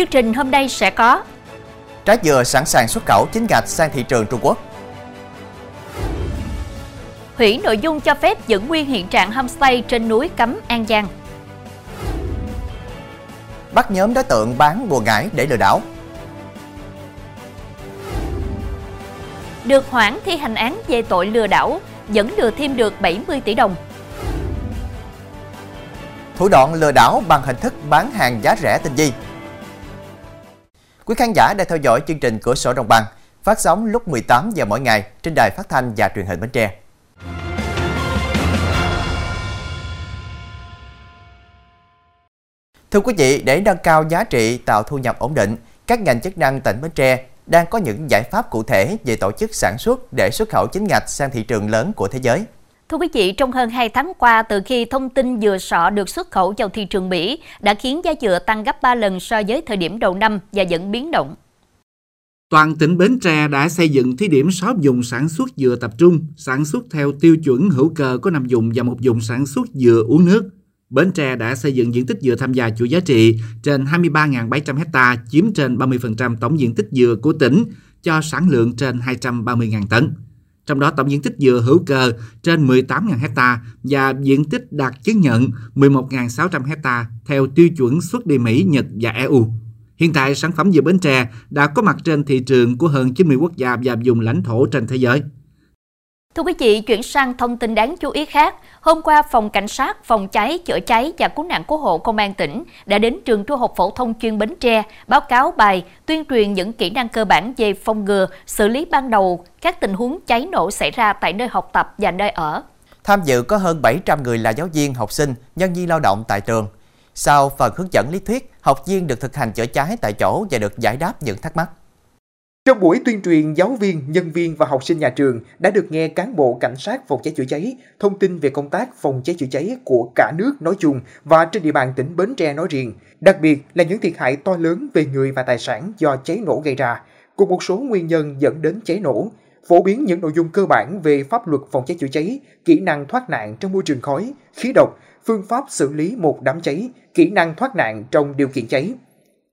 Chương trình hôm nay sẽ có Trái dừa sẵn sàng xuất khẩu chính ngạch sang thị trường Trung Quốc. Hủy nội dung cho phép giữ nguyên hiện trạng homestay trên núi Cấm An Giang. Bắt nhóm đối tượng bán bùa ngải để lừa đảo. Được hoãn thi hành án về tội lừa đảo, vẫn lừa thêm được 70 tỷ đồng. Thủ đoạn lừa đảo bằng hình thức bán hàng giá rẻ tinh vi. Quý khán giả đang theo dõi chương trình Cửa sổ Đồng bằng, phát sóng lúc 18 giờ mỗi ngày trên đài phát thanh và truyền hình Bến Tre. Thưa quý vị, để nâng cao giá trị tạo thu nhập ổn định, các ngành chức năng tỉnh Bến Tre đang có những giải pháp cụ thể về tổ chức sản xuất để xuất khẩu chính ngạch sang thị trường lớn của thế giới. Thưa quý vị, trong hơn 2 tháng qua, từ khi thông tin dừa sọ được xuất khẩu vào thị trường Mỹ đã khiến giá dừa tăng gấp 3 lần so với thời điểm đầu năm và dẫn biến động. Toàn tỉnh Bến Tre đã xây dựng thí điểm 6 vùng sản xuất dừa tập trung, sản xuất theo tiêu chuẩn hữu cơ có 5 vùng và một vùng sản xuất dừa uống nước. Bến Tre đã xây dựng diện tích dừa tham gia chuỗi giá trị trên 23.700 hecta, chiếm trên 30% tổng diện tích dừa của tỉnh, cho sản lượng trên 230.000 tấn. Trong đó tổng diện tích dừa hữu cơ trên 18.000 hecta và diện tích đạt chứng nhận 11.600 hecta theo tiêu chuẩn xuất đi Mỹ, Nhật và EU. Hiện tại, sản phẩm dừa Bến Tre đã có mặt trên thị trường của hơn 90 quốc gia và vùng lãnh thổ trên thế giới. Thưa quý vị, chuyển sang thông tin đáng chú ý khác. Hôm qua, Phòng Cảnh sát, Phòng cháy, chữa cháy và cứu nạn cứu hộ Công an tỉnh đã đến trường trung học phổ thông chuyên Bến Tre báo cáo bài tuyên truyền những kỹ năng cơ bản về phòng ngừa, xử lý ban đầu các tình huống cháy nổ xảy ra tại nơi học tập và nơi ở. Tham dự có hơn 700 người là giáo viên, học sinh, nhân viên lao động tại trường. Sau phần hướng dẫn lý thuyết, học viên được thực hành chữa cháy tại chỗ và được giải đáp những thắc mắc. Trong buổi tuyên truyền, giáo viên, nhân viên và học sinh nhà trường đã được nghe cán bộ cảnh sát phòng cháy chữa cháy thông tin về công tác phòng cháy chữa cháy của cả nước nói chung và trên địa bàn tỉnh Bến Tre nói riêng, đặc biệt là những thiệt hại to lớn về người và tài sản do cháy nổ gây ra, cùng một số nguyên nhân dẫn đến cháy nổ, phổ biến những nội dung cơ bản về pháp luật phòng cháy chữa cháy, kỹ năng thoát nạn trong môi trường khói, khí độc, phương pháp xử lý một đám cháy, kỹ năng thoát nạn trong điều kiện cháy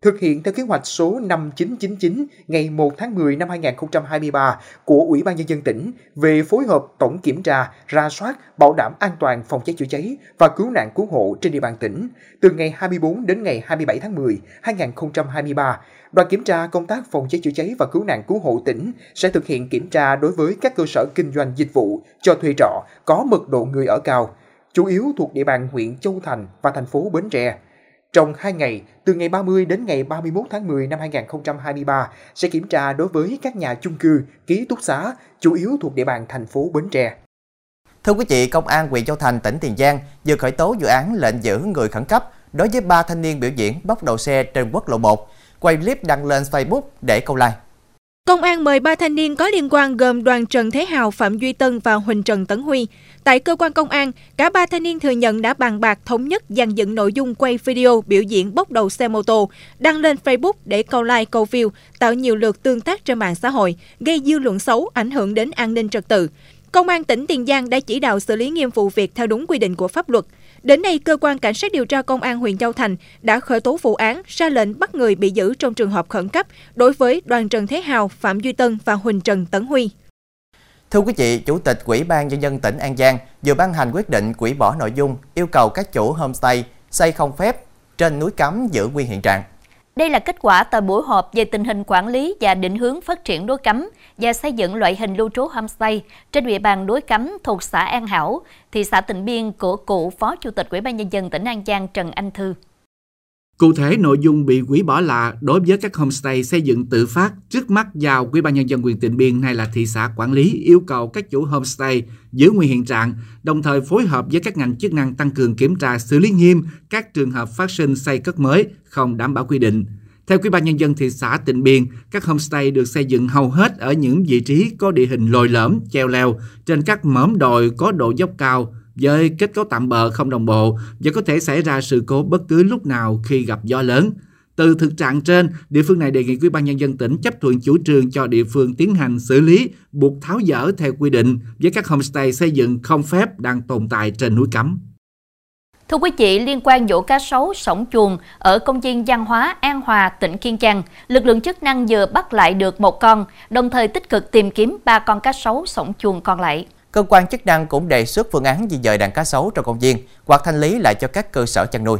thực hiện theo kế hoạch số 5999 ngày 1 tháng 10 năm 2023 của Ủy ban Nhân dân tỉnh về phối hợp tổng kiểm tra, ra soát, bảo đảm an toàn phòng cháy chữa cháy và cứu nạn cứu hộ trên địa bàn tỉnh từ ngày 24 đến ngày 27 tháng 10 2023. Đoàn kiểm tra công tác phòng cháy chữa cháy và cứu nạn cứu hộ tỉnh sẽ thực hiện kiểm tra đối với các cơ sở kinh doanh dịch vụ cho thuê trọ có mật độ người ở cao, chủ yếu thuộc địa bàn huyện Châu Thành và thành phố Bến Tre. Trong 2 ngày, từ ngày 30 đến ngày 31 tháng 10 năm 2023, sẽ kiểm tra đối với các nhà chung cư, ký túc xá, chủ yếu thuộc địa bàn thành phố Bến Tre. Thưa quý vị, Công an huyện Châu Thành, tỉnh Tiền Giang vừa khởi tố vụ án lệnh giữ người khẩn cấp đối với ba thanh niên biểu diễn bốc đầu xe trên quốc lộ 1, quay clip đăng lên Facebook để câu like. Công an mời ba thanh niên có liên quan gồm Đoàn Trần Thế Hào, Phạm Duy Tân và Huỳnh Trần Tấn Huy. Tại cơ quan công an, cả ba thanh niên thừa nhận đã bàn bạc thống nhất dàn dựng nội dung quay video biểu diễn bốc đầu xe mô tô, đăng lên Facebook để câu like, câu view, tạo nhiều lượt tương tác trên mạng xã hội, gây dư luận xấu, ảnh hưởng đến an ninh trật tự. Công an tỉnh Tiền Giang đã chỉ đạo xử lý nghiêm vụ việc theo đúng quy định của pháp luật. Đến nay, cơ quan cảnh sát điều tra công an huyện Châu Thành đã khởi tố vụ án, ra lệnh bắt người bị giữ trong trường hợp khẩn cấp đối với đoàn Trần Thế Hào, Phạm Duy Tân và Huỳnh Trần Tấn Huy. Thưa quý vị, Chủ tịch Ủy ban Nhân dân tỉnh An Giang vừa ban hành quyết định quỹ bỏ nội dung yêu cầu các chủ homestay xây không phép trên núi cấm giữ nguyên hiện trạng. Đây là kết quả tại buổi họp về tình hình quản lý và định hướng phát triển đối cấm và xây dựng loại hình lưu trú homestay trên địa bàn đối cấm thuộc xã An Hảo, thị xã Tịnh Biên của cựu Phó Chủ tịch Ủy ban Nhân dân tỉnh An Giang Trần Anh Thư. Cụ thể, nội dung bị hủy bỏ là đối với các homestay xây dựng tự phát trước mắt giao Ủy ban nhân dân huyện Tịnh Biên hay là thị xã quản lý yêu cầu các chủ homestay giữ nguyên hiện trạng, đồng thời phối hợp với các ngành chức năng tăng cường kiểm tra xử lý nghiêm các trường hợp phát sinh xây cất mới không đảm bảo quy định. Theo Ủy ban nhân dân thị xã Tịnh Biên, các homestay được xây dựng hầu hết ở những vị trí có địa hình lồi lõm, treo leo trên các mỏm đồi có độ dốc cao, với kết cấu tạm bờ không đồng bộ và có thể xảy ra sự cố bất cứ lúc nào khi gặp gió lớn. Từ thực trạng trên, địa phương này đề nghị Ủy ban nhân dân tỉnh chấp thuận chủ trương cho địa phương tiến hành xử lý, buộc tháo dỡ theo quy định với các homestay xây dựng không phép đang tồn tại trên núi cấm. Thưa quý vị, liên quan vụ cá sấu sổng chuồng ở công viên văn hóa An Hòa, tỉnh Kiên Giang, lực lượng chức năng vừa bắt lại được một con, đồng thời tích cực tìm kiếm ba con cá sấu sổng chuồng còn lại. Cơ quan chức năng cũng đề xuất phương án di dời đàn cá sấu trong công viên hoặc thanh lý lại cho các cơ sở chăn nuôi.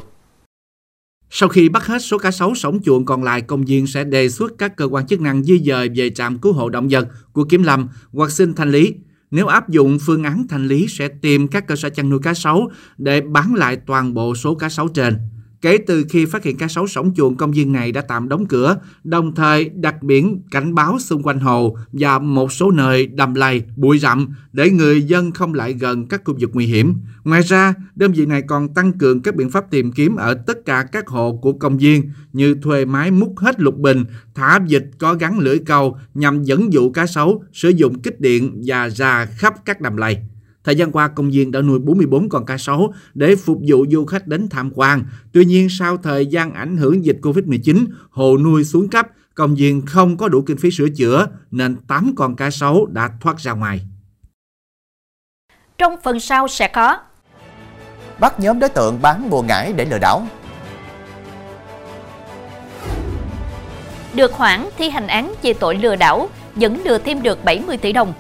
Sau khi bắt hết số cá sấu sống chuồng còn lại, công viên sẽ đề xuất các cơ quan chức năng di dời về trạm cứu hộ động vật của Kiểm Lâm hoặc xin thanh lý. Nếu áp dụng phương án thanh lý sẽ tìm các cơ sở chăn nuôi cá sấu để bán lại toàn bộ số cá sấu trên. Kể từ khi phát hiện cá sấu sống chuồng, công viên này đã tạm đóng cửa, đồng thời đặt biển cảnh báo xung quanh hồ và một số nơi đầm lầy, bụi rậm để người dân không lại gần các khu vực nguy hiểm. Ngoài ra, đơn vị này còn tăng cường các biện pháp tìm kiếm ở tất cả các hộ của công viên như thuê máy múc hết lục bình, thả dịch có gắn lưỡi câu nhằm dẫn dụ cá sấu, sử dụng kích điện và ra khắp các đầm lầy. Thời gian qua, công viên đã nuôi 44 con cá sấu để phục vụ du khách đến tham quan. Tuy nhiên, sau thời gian ảnh hưởng dịch Covid-19, hồ nuôi xuống cấp, công viên không có đủ kinh phí sửa chữa nên 8 con cá sấu đã thoát ra ngoài. Trong phần sau sẽ có Bắt nhóm đối tượng bán bùa ngải để lừa đảo Được hoãn thi hành án về tội lừa đảo, vẫn lừa thêm được 70 tỷ đồng.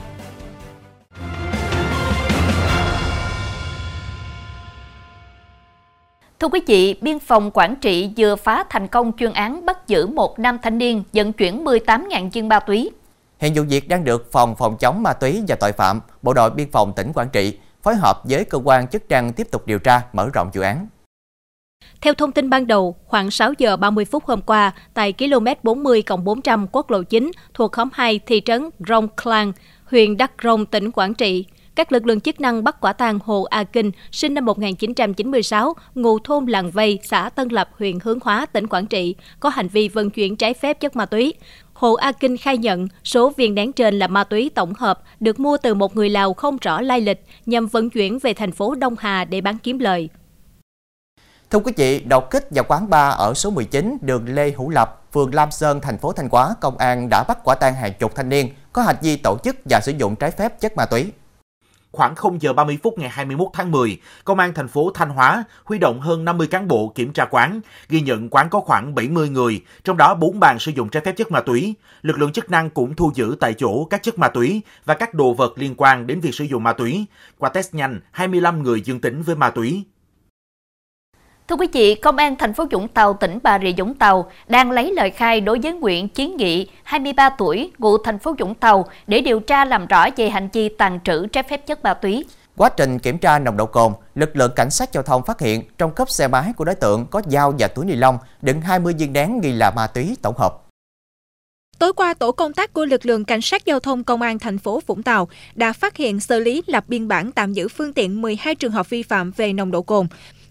Thưa quý vị, Biên phòng Quảng Trị vừa phá thành công chuyên án bắt giữ một nam thanh niên vận chuyển 18.000 viên ma túy. Hiện vụ việc đang được Phòng Phòng chống ma túy và tội phạm, Bộ đội Biên phòng tỉnh Quảng Trị phối hợp với cơ quan chức năng tiếp tục điều tra, mở rộng vụ án. Theo thông tin ban đầu, khoảng 6 giờ 30 phút hôm qua, tại km 40 400 quốc lộ 9 thuộc khóm 2 thị trấn Rong Klang, huyện Đắk Rông, tỉnh Quảng Trị, các lực lượng chức năng bắt quả tang Hồ A Kinh, sinh năm 1996, ngụ thôn Làng Vây, xã Tân Lập, huyện Hướng Hóa, tỉnh Quảng Trị, có hành vi vận chuyển trái phép chất ma túy. Hồ A Kinh khai nhận số viên nén trên là ma túy tổng hợp được mua từ một người Lào không rõ lai lịch nhằm vận chuyển về thành phố Đông Hà để bán kiếm lời. Thưa quý vị, đột kích vào quán bar ở số 19 đường Lê Hữu Lập, phường Lam Sơn, thành phố Thanh Hóa, công an đã bắt quả tang hàng chục thanh niên có hành vi tổ chức và sử dụng trái phép chất ma túy. Khoảng 0 giờ 30 phút ngày 21 tháng 10, Công an thành phố Thanh Hóa huy động hơn 50 cán bộ kiểm tra quán, ghi nhận quán có khoảng 70 người, trong đó 4 bàn sử dụng trái phép chất ma túy. Lực lượng chức năng cũng thu giữ tại chỗ các chất ma túy và các đồ vật liên quan đến việc sử dụng ma túy. Qua test nhanh, 25 người dương tính với ma túy. Thưa quý vị, Công an thành phố Vũng Tàu, tỉnh Bà Rịa Vũng Tàu đang lấy lời khai đối với Nguyễn Chiến Nghị, 23 tuổi, ngụ thành phố Vũng Tàu để điều tra làm rõ về hành vi tàn trữ trái phép chất ma túy. Quá trình kiểm tra nồng độ cồn, lực lượng cảnh sát giao thông phát hiện trong cốp xe máy của đối tượng có dao và túi ni lông đựng 20 viên nén nghi là ma túy tổng hợp. Tối qua, tổ công tác của lực lượng cảnh sát giao thông công an thành phố Vũng Tàu đã phát hiện xử lý lập biên bản tạm giữ phương tiện 12 trường hợp vi phạm về nồng độ cồn.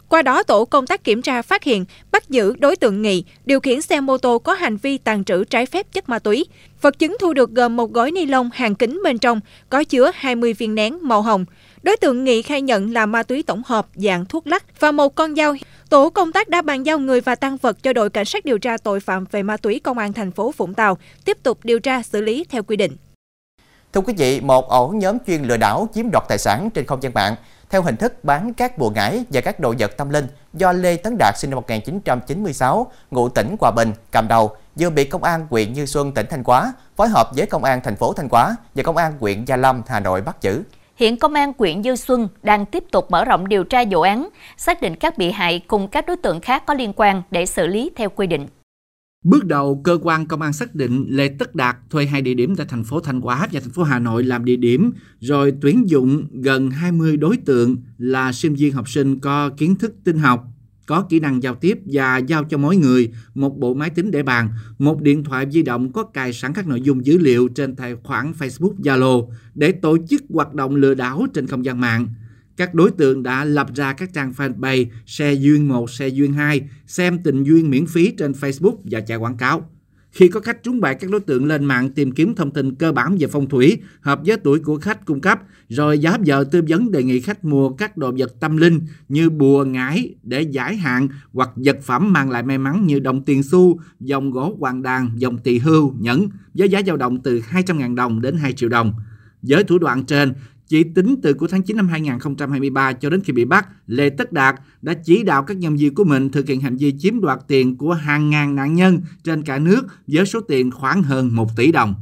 Qua đó, tổ công tác kiểm tra phát hiện, bắt giữ đối tượng Nghị điều khiển xe mô tô có hành vi tàn trữ trái phép chất ma túy. Vật chứng thu được gồm một gói ni lông hàng kính bên trong có chứa 20 viên nén màu hồng. Đối tượng Nghị khai nhận là ma túy tổng hợp dạng thuốc lắc và một con dao. Tổ công tác đã bàn giao người và tăng vật cho đội cảnh sát điều tra tội phạm về ma túy công an thành phố Vũng Tàu tiếp tục điều tra xử lý theo quy định. Thưa quý vị, một ổ nhóm chuyên lừa đảo chiếm đoạt tài sản trên không gian mạng theo hình thức bán các bùa ngải và các đồ vật tâm linh do Lê Tấn Đạt sinh năm 1996, ngụ tỉnh Hòa Bình cầm đầu vừa bị công an huyện Như Xuân tỉnh Thanh Hóa phối hợp với công an thành phố Thanh Hóa và công an huyện Gia Lâm Hà Nội bắt giữ. Hiện công an huyện Như Xuân đang tiếp tục mở rộng điều tra vụ án, xác định các bị hại cùng các đối tượng khác có liên quan để xử lý theo quy định. Bước đầu, cơ quan công an xác định Lê Tất Đạt thuê hai địa điểm tại thành phố Thanh Hóa và thành phố Hà Nội làm địa điểm, rồi tuyển dụng gần 20 đối tượng là sinh viên học sinh có kiến thức tinh học, có kỹ năng giao tiếp và giao cho mỗi người một bộ máy tính để bàn, một điện thoại di động có cài sẵn các nội dung dữ liệu trên tài khoản Facebook Zalo để tổ chức hoạt động lừa đảo trên không gian mạng – các đối tượng đã lập ra các trang fanpage xe duyên 1, xe duyên 2, xem tình duyên miễn phí trên Facebook và chạy quảng cáo. Khi có khách trúng bạc, các đối tượng lên mạng tìm kiếm thông tin cơ bản về phong thủy, hợp với tuổi của khách cung cấp, rồi giá giờ tư vấn đề nghị khách mua các đồ vật tâm linh như bùa ngải để giải hạn hoặc vật phẩm mang lại may mắn như đồng tiền xu, dòng gỗ hoàng đàn, dòng tỳ hưu, nhẫn với giá dao động từ 200.000 đồng đến 2 triệu đồng. Với thủ đoạn trên, chỉ tính từ cuối tháng 9 năm 2023 cho đến khi bị bắt, Lê Tất Đạt đã chỉ đạo các nhân viên của mình thực hiện hành vi chiếm đoạt tiền của hàng ngàn nạn nhân trên cả nước với số tiền khoảng hơn 1 tỷ đồng.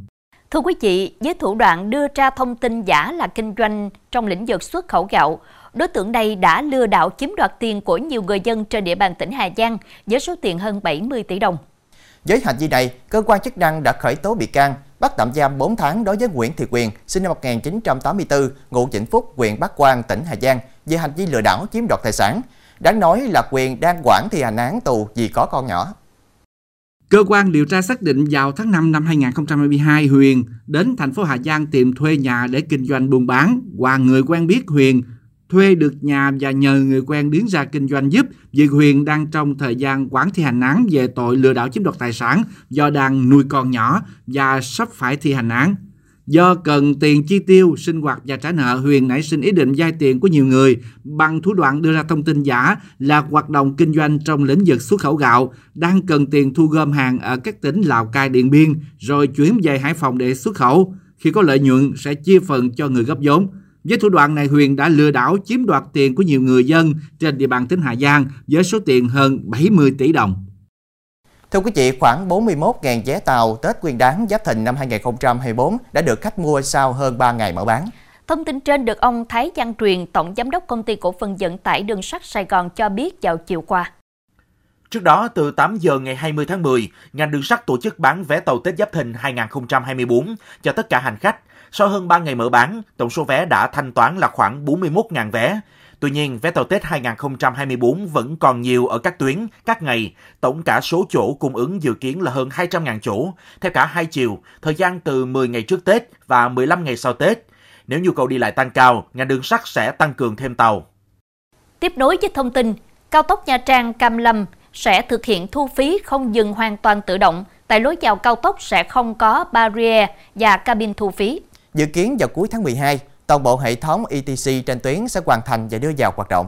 Thưa quý vị, với thủ đoạn đưa ra thông tin giả là kinh doanh trong lĩnh vực xuất khẩu gạo, đối tượng này đã lừa đảo chiếm đoạt tiền của nhiều người dân trên địa bàn tỉnh Hà Giang với số tiền hơn 70 tỷ đồng. Với hành vi này, cơ quan chức năng đã khởi tố bị can, bắt tạm giam 4 tháng đối với Nguyễn Thị Quyền, sinh năm 1984, ngụ Vĩnh Phúc, huyện Bắc Quang, tỉnh Hà Giang, về hành vi lừa đảo chiếm đoạt tài sản. Đáng nói là Quyền đang quản thi hành án tù vì có con nhỏ. Cơ quan điều tra xác định vào tháng 5 năm 2022, Huyền đến thành phố Hà Giang tìm thuê nhà để kinh doanh buôn bán. Qua người quen biết Huyền thuê được nhà và nhờ người quen đứng ra kinh doanh giúp vì Huyền đang trong thời gian quản thi hành án về tội lừa đảo chiếm đoạt tài sản do đang nuôi con nhỏ và sắp phải thi hành án. Do cần tiền chi tiêu, sinh hoạt và trả nợ, Huyền nảy sinh ý định vay tiền của nhiều người bằng thủ đoạn đưa ra thông tin giả là hoạt động kinh doanh trong lĩnh vực xuất khẩu gạo, đang cần tiền thu gom hàng ở các tỉnh Lào Cai, Điện Biên, rồi chuyển về Hải Phòng để xuất khẩu. Khi có lợi nhuận sẽ chia phần cho người góp vốn. Với thủ đoạn này, Huyền đã lừa đảo chiếm đoạt tiền của nhiều người dân trên địa bàn tỉnh Hà Giang với số tiền hơn 70 tỷ đồng. Thưa quý vị, khoảng 41.000 vé tàu Tết Nguyên đán Giáp Thìn năm 2024 đã được khách mua sau hơn 3 ngày mở bán. Thông tin trên được ông Thái Văn Truyền, Tổng Giám đốc Công ty Cổ phần Vận tải Đường sắt Sài Gòn cho biết vào chiều qua. Trước đó, từ 8 giờ ngày 20 tháng 10, ngành đường sắt tổ chức bán vé tàu Tết Giáp Thìn 2024 cho tất cả hành khách. Sau hơn 3 ngày mở bán, tổng số vé đã thanh toán là khoảng 41.000 vé. Tuy nhiên, vé tàu Tết 2024 vẫn còn nhiều ở các tuyến, các ngày. Tổng cả số chỗ cung ứng dự kiến là hơn 200.000 chỗ, theo cả hai chiều, thời gian từ 10 ngày trước Tết và 15 ngày sau Tết. Nếu nhu cầu đi lại tăng cao, ngành đường sắt sẽ tăng cường thêm tàu. Tiếp nối với thông tin, cao tốc Nha Trang Cam Lâm sẽ thực hiện thu phí không dừng hoàn toàn tự động. Tại lối vào cao tốc sẽ không có barrier và cabin thu phí. Dự kiến vào cuối tháng 12, toàn bộ hệ thống ETC trên tuyến sẽ hoàn thành và đưa vào hoạt động.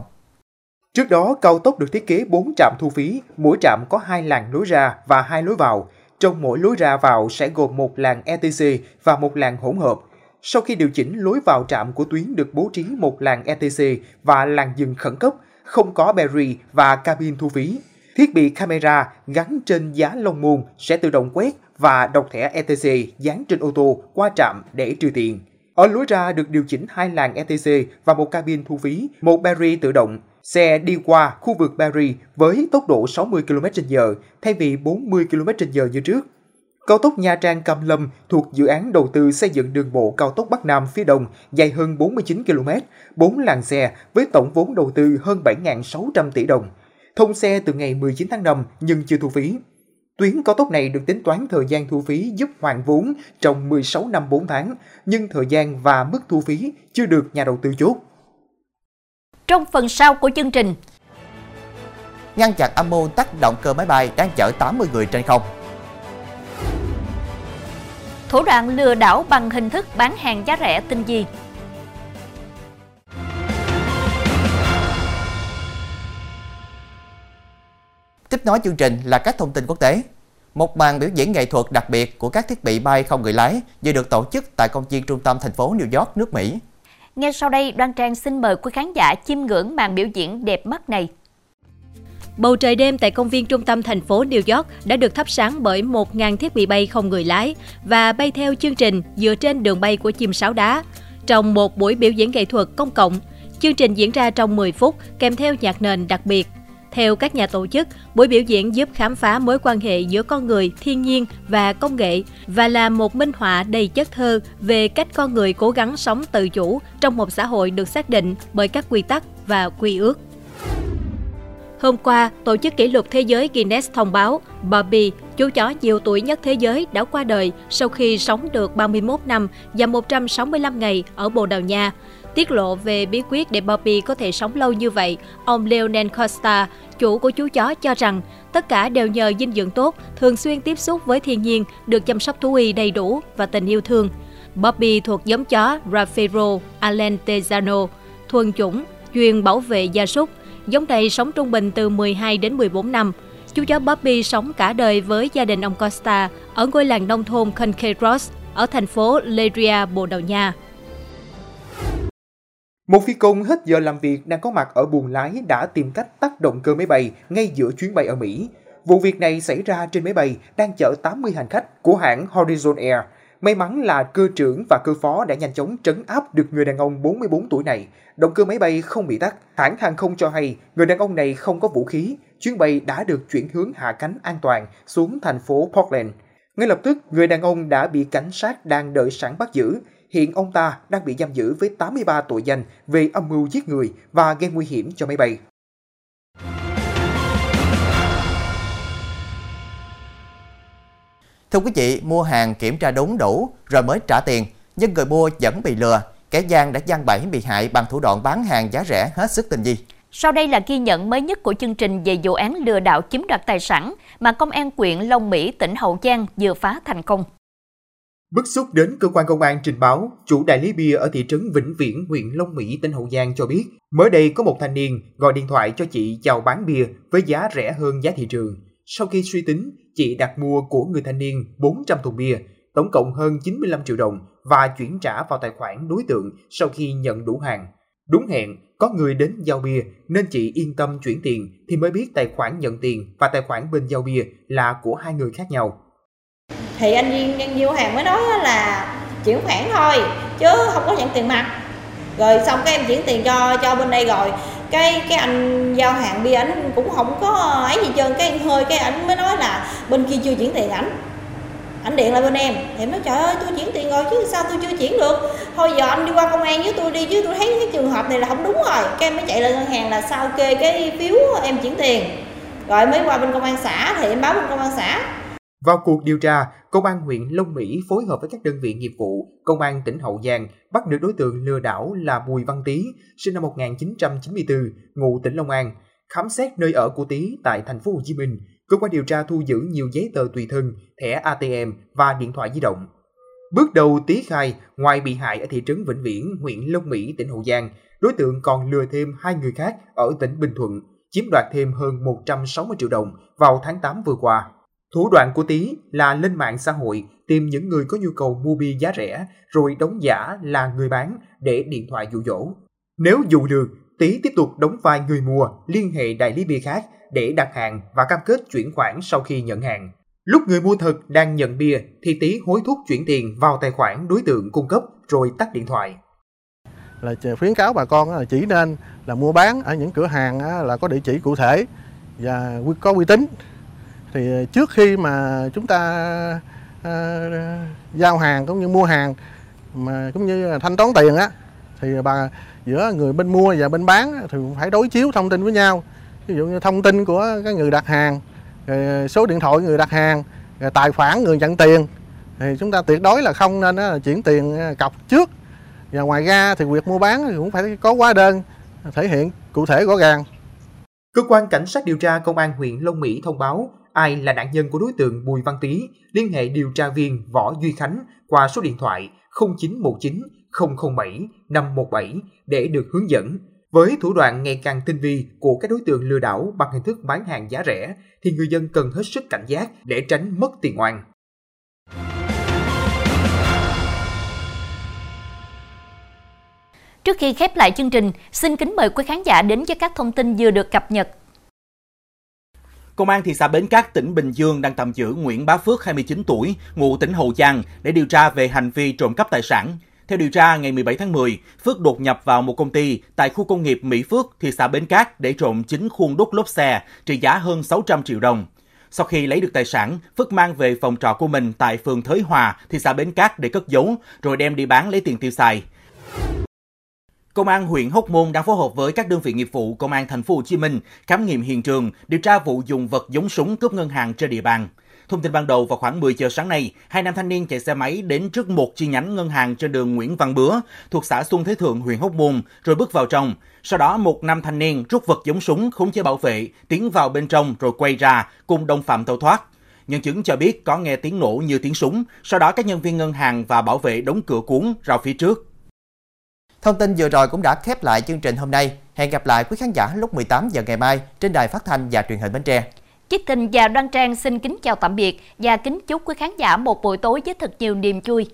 Trước đó, cao tốc được thiết kế 4 trạm thu phí, mỗi trạm có hai làn lối ra và hai lối vào. Trong mỗi lối ra vào sẽ gồm một làn ETC và một làn hỗn hợp. Sau khi điều chỉnh, lối vào trạm của tuyến được bố trí một làn ETC và làn dừng khẩn cấp, không có berry và cabin thu phí. Thiết bị camera gắn trên giá lông môn sẽ tự động quét và đọc thẻ ETC dán trên ô tô qua trạm để trừ tiền. Ở lối ra được điều chỉnh hai làn ETC và một cabin thu phí, một barrier tự động. Xe đi qua khu vực barrier với tốc độ 60 km/h thay vì 40 km/h như trước. Cao tốc Nha Trang Cam Lâm thuộc dự án đầu tư xây dựng đường bộ cao tốc Bắc Nam phía Đông dài hơn 49 km, 4 làn xe với tổng vốn đầu tư hơn 7.600 tỷ đồng. Thông xe từ ngày 19 tháng 5 nhưng chưa thu phí. Tuyến cao tốc này được tính toán thời gian thu phí giúp hoàn vốn trong 16 năm 4 tháng, nhưng thời gian và mức thu phí chưa được nhà đầu tư chốt. Trong phần sau của chương trình, ngăn chặn âm mưu tác động cơ máy bay đang chở 80 người trên không. Thủ đoạn lừa đảo bằng hình thức bán hàng giá rẻ tinh vi. Tiếp nối chương trình là các thông tin quốc tế. Một màn biểu diễn nghệ thuật đặc biệt của các thiết bị bay không người lái vừa được tổ chức tại công viên trung tâm thành phố New York, nước Mỹ. Ngay sau đây, Đoan Trang xin mời quý khán giả chiêm ngưỡng màn biểu diễn đẹp mắt này. Bầu trời đêm tại công viên trung tâm thành phố New York đã được thắp sáng bởi 1.000 thiết bị bay không người lái và bay theo chương trình dựa trên đường bay của chim sáo đá. Trong một buổi biểu diễn nghệ thuật công cộng, chương trình diễn ra trong 10 phút kèm theo nhạc nền đặc biệt. Theo các nhà tổ chức, buổi biểu diễn giúp khám phá mối quan hệ giữa con người, thiên nhiên và công nghệ và là một minh họa đầy chất thơ về cách con người cố gắng sống tự chủ trong một xã hội được xác định bởi các quy tắc và quy ước. Hôm qua, Tổ chức Kỷ lục Thế giới Guinness thông báo Bobby, chú chó nhiều tuổi nhất thế giới đã qua đời sau khi sống được 31 năm và 165 ngày ở Bồ Đào Nha. Tiết lộ về bí quyết để Bobby có thể sống lâu như vậy, ông Leonel Costa, chủ của chú chó cho rằng tất cả đều nhờ dinh dưỡng tốt, thường xuyên tiếp xúc với thiên nhiên, được chăm sóc thú y đầy đủ và tình yêu thương. Bobby thuộc giống chó Raffaello Alentejano, thuần chủng, chuyên bảo vệ gia súc. Giống này sống trung bình từ 12 đến 14 năm. Chú chó Bobby sống cả đời với gia đình ông Costa ở ngôi làng nông thôn Conqueros ở thành phố Leria, Bồ Đào Nha. Một phi công hết giờ làm việc đang có mặt ở buồng lái đã tìm cách tắt động cơ máy bay ngay giữa chuyến bay ở Mỹ. Vụ việc này xảy ra trên máy bay đang chở 80 hành khách của hãng Horizon Air. May mắn là cơ trưởng và cơ phó đã nhanh chóng trấn áp được người đàn ông 44 tuổi này. Động cơ máy bay không bị tắt. Hãng hàng không cho hay người đàn ông này không có vũ khí. Chuyến bay đã được chuyển hướng hạ cánh an toàn xuống thành phố Portland. Ngay lập tức, người đàn ông đã bị cảnh sát đang đợi sẵn bắt giữ. Hiện ông ta đang bị giam giữ với 83 tội danh về âm mưu giết người và gây nguy hiểm cho máy bay. Thưa quý vị, mua hàng kiểm tra đúng đủ rồi mới trả tiền, nhưng người mua vẫn bị lừa. Kẻ gian đã gian bẫy bị hại bằng thủ đoạn bán hàng giá rẻ hết sức tinh vi. Sau đây là ghi nhận mới nhất của chương trình về vụ án lừa đảo chiếm đoạt tài sản mà Công an quyện Long Mỹ, tỉnh Hậu Giang vừa phá thành công. Bức xúc đến cơ quan công an trình báo, chủ đại lý bia ở thị trấn Vĩnh Viễn, huyện Long Mỹ, tỉnh Hậu Giang cho biết, mới đây có một thanh niên gọi điện thoại cho chị chào bán bia với giá rẻ hơn giá thị trường. Sau khi suy tính, chị đặt mua của người thanh niên 400 thùng bia, tổng cộng hơn 95 triệu đồng và chuyển trả vào tài khoản đối tượng sau khi nhận đủ hàng. Đúng hẹn, có người đến giao bia nên chị yên tâm chuyển tiền thì mới biết tài khoản nhận tiền và tài khoản bên giao bia là của hai người khác nhau. Thì anh viên nhân viên hàng mới nói là chuyển khoản thôi, chứ không có nhận tiền mặt. Rồi xong cái em chuyển tiền cho cho bên đây rồi. Cái cái anh giao hàng bia ảnh cũng không có ấy gì trơn. Cái hơi, cái ảnh mới nói là bên kia chưa chuyển tiền ảnh. Ảnh điện lại bên em. Thì em nói, trời ơi, tôi chuyển tiền rồi chứ sao tôi chưa chuyển được? Thôi giờ anh đi qua công an với tôi đi, chứ tôi thấy cái trường hợp này là không đúng rồi. Cái em mới chạy lên ngân hàng là sao kê cái phiếu em chuyển tiền. Rồi mới qua bên công an xã, thì em báo bên công an xã vào cuộc điều tra, Công an huyện Long Mỹ phối hợp với các đơn vị nghiệp vụ, Công an tỉnh Hậu Giang bắt được đối tượng lừa đảo là Bùi Văn Tý, sinh năm 1994, ngụ tỉnh Long An. Khám xét nơi ở của Tý tại thành phố Hồ Chí Minh, cơ quan điều tra thu giữ nhiều giấy tờ tùy thân, thẻ ATM và điện thoại di động. Bước đầu Tý khai, ngoài bị hại ở thị trấn Vĩnh Viễn, huyện Long Mỹ, tỉnh Hậu Giang, đối tượng còn lừa thêm hai người khác ở tỉnh Bình Thuận, chiếm đoạt thêm hơn 160 triệu đồng vào tháng 8 vừa qua. Thủ đoạn của Tý là lên mạng xã hội tìm những người có nhu cầu mua bia giá rẻ rồi đóng giả là người bán để điện thoại dụ dỗ. Nếu dụ được, Tý tiếp tục đóng vai người mua liên hệ đại lý bia khác để đặt hàng và cam kết chuyển khoản sau khi nhận hàng. Lúc người mua thật đang nhận bia thì Tý hối thúc chuyển tiền vào tài khoản đối tượng cung cấp rồi tắt điện thoại. Là khuyến cáo bà con là chỉ nên là mua bán ở những cửa hàng là có địa chỉ cụ thể và có uy tín thì ờ, trước khi mà chúng ta à, giao hàng cũng như mua hàng mà cũng như là thanh toán tiền á thì bà giữa người bên mua và bên bán thì phải đối chiếu thông tin với nhau. Ví dụ như thông tin của cái người đặt hàng rồi số điện thoại người đặt hàng rồi tài khoản người nhận tiền thì chúng ta tuyệt đối là không nên là chuyển tiền ờ, cọc trước. Và ngoài ra thì việc mua bán thì cũng phải có hóa đơn thể hiện cụ thể rõ ràng. Cơ quan Cảnh sát điều tra Công an huyện Long Mỹ thông báo ai là nạn nhân của đối tượng Bùi Văn Tý, liên hệ điều tra viên Võ Duy Khánh qua số điện thoại 0919 007 517 để được hướng dẫn. Với thủ đoạn ngày càng tinh vi của các đối tượng lừa đảo bằng hình thức bán hàng giá rẻ, thì người dân cần hết sức cảnh giác để tránh mất tiền oan. Trước khi khép lại chương trình, xin kính mời quý khán giả đến với các thông tin vừa được cập nhật Công an thị xã Bến Cát, tỉnh Bình Dương đang tạm giữ Nguyễn Bá Phước, 29 tuổi, ngụ tỉnh Hậu Giang để điều tra về hành vi trộm cắp tài sản. Theo điều tra, ngày 17 tháng 10, Phước đột nhập vào một công ty tại khu công nghiệp Mỹ Phước, thị xã Bến Cát để trộm 9 khuôn đúc lốp xe trị giá hơn 600 triệu đồng. Sau khi lấy được tài sản, Phước mang về phòng trọ của mình tại phường Thới Hòa, thị xã Bến Cát để cất giấu, rồi đem đi bán lấy tiền tiêu xài. Công an huyện Hóc Môn đang phối hợp với các đơn vị nghiệp vụ Công an thành phố Hồ Chí Minh khám nghiệm hiện trường, điều tra vụ dùng vật giống súng cướp ngân hàng trên địa bàn. Thông tin ban đầu vào khoảng 10 giờ sáng nay, hai nam thanh niên chạy xe máy đến trước một chi nhánh ngân hàng trên đường Nguyễn Văn Bứa, thuộc xã Xuân Thế Thượng, huyện Hóc Môn, rồi bước vào trong. Sau đó, một nam thanh niên rút vật giống súng khống chế bảo vệ, tiến vào bên trong rồi quay ra, cùng đồng phạm tẩu thoát. Nhân chứng cho biết có nghe tiếng nổ như tiếng súng, sau đó các nhân viên ngân hàng và bảo vệ đóng cửa cuốn ra phía trước. Thông tin vừa rồi cũng đã khép lại chương trình hôm nay. Hẹn gặp lại quý khán giả lúc 18 giờ ngày mai trên đài phát thanh và truyền hình Bến Tre. Chích Tình và Đoan Trang, xin kính chào tạm biệt và kính chúc quý khán giả một buổi tối với thật nhiều niềm vui.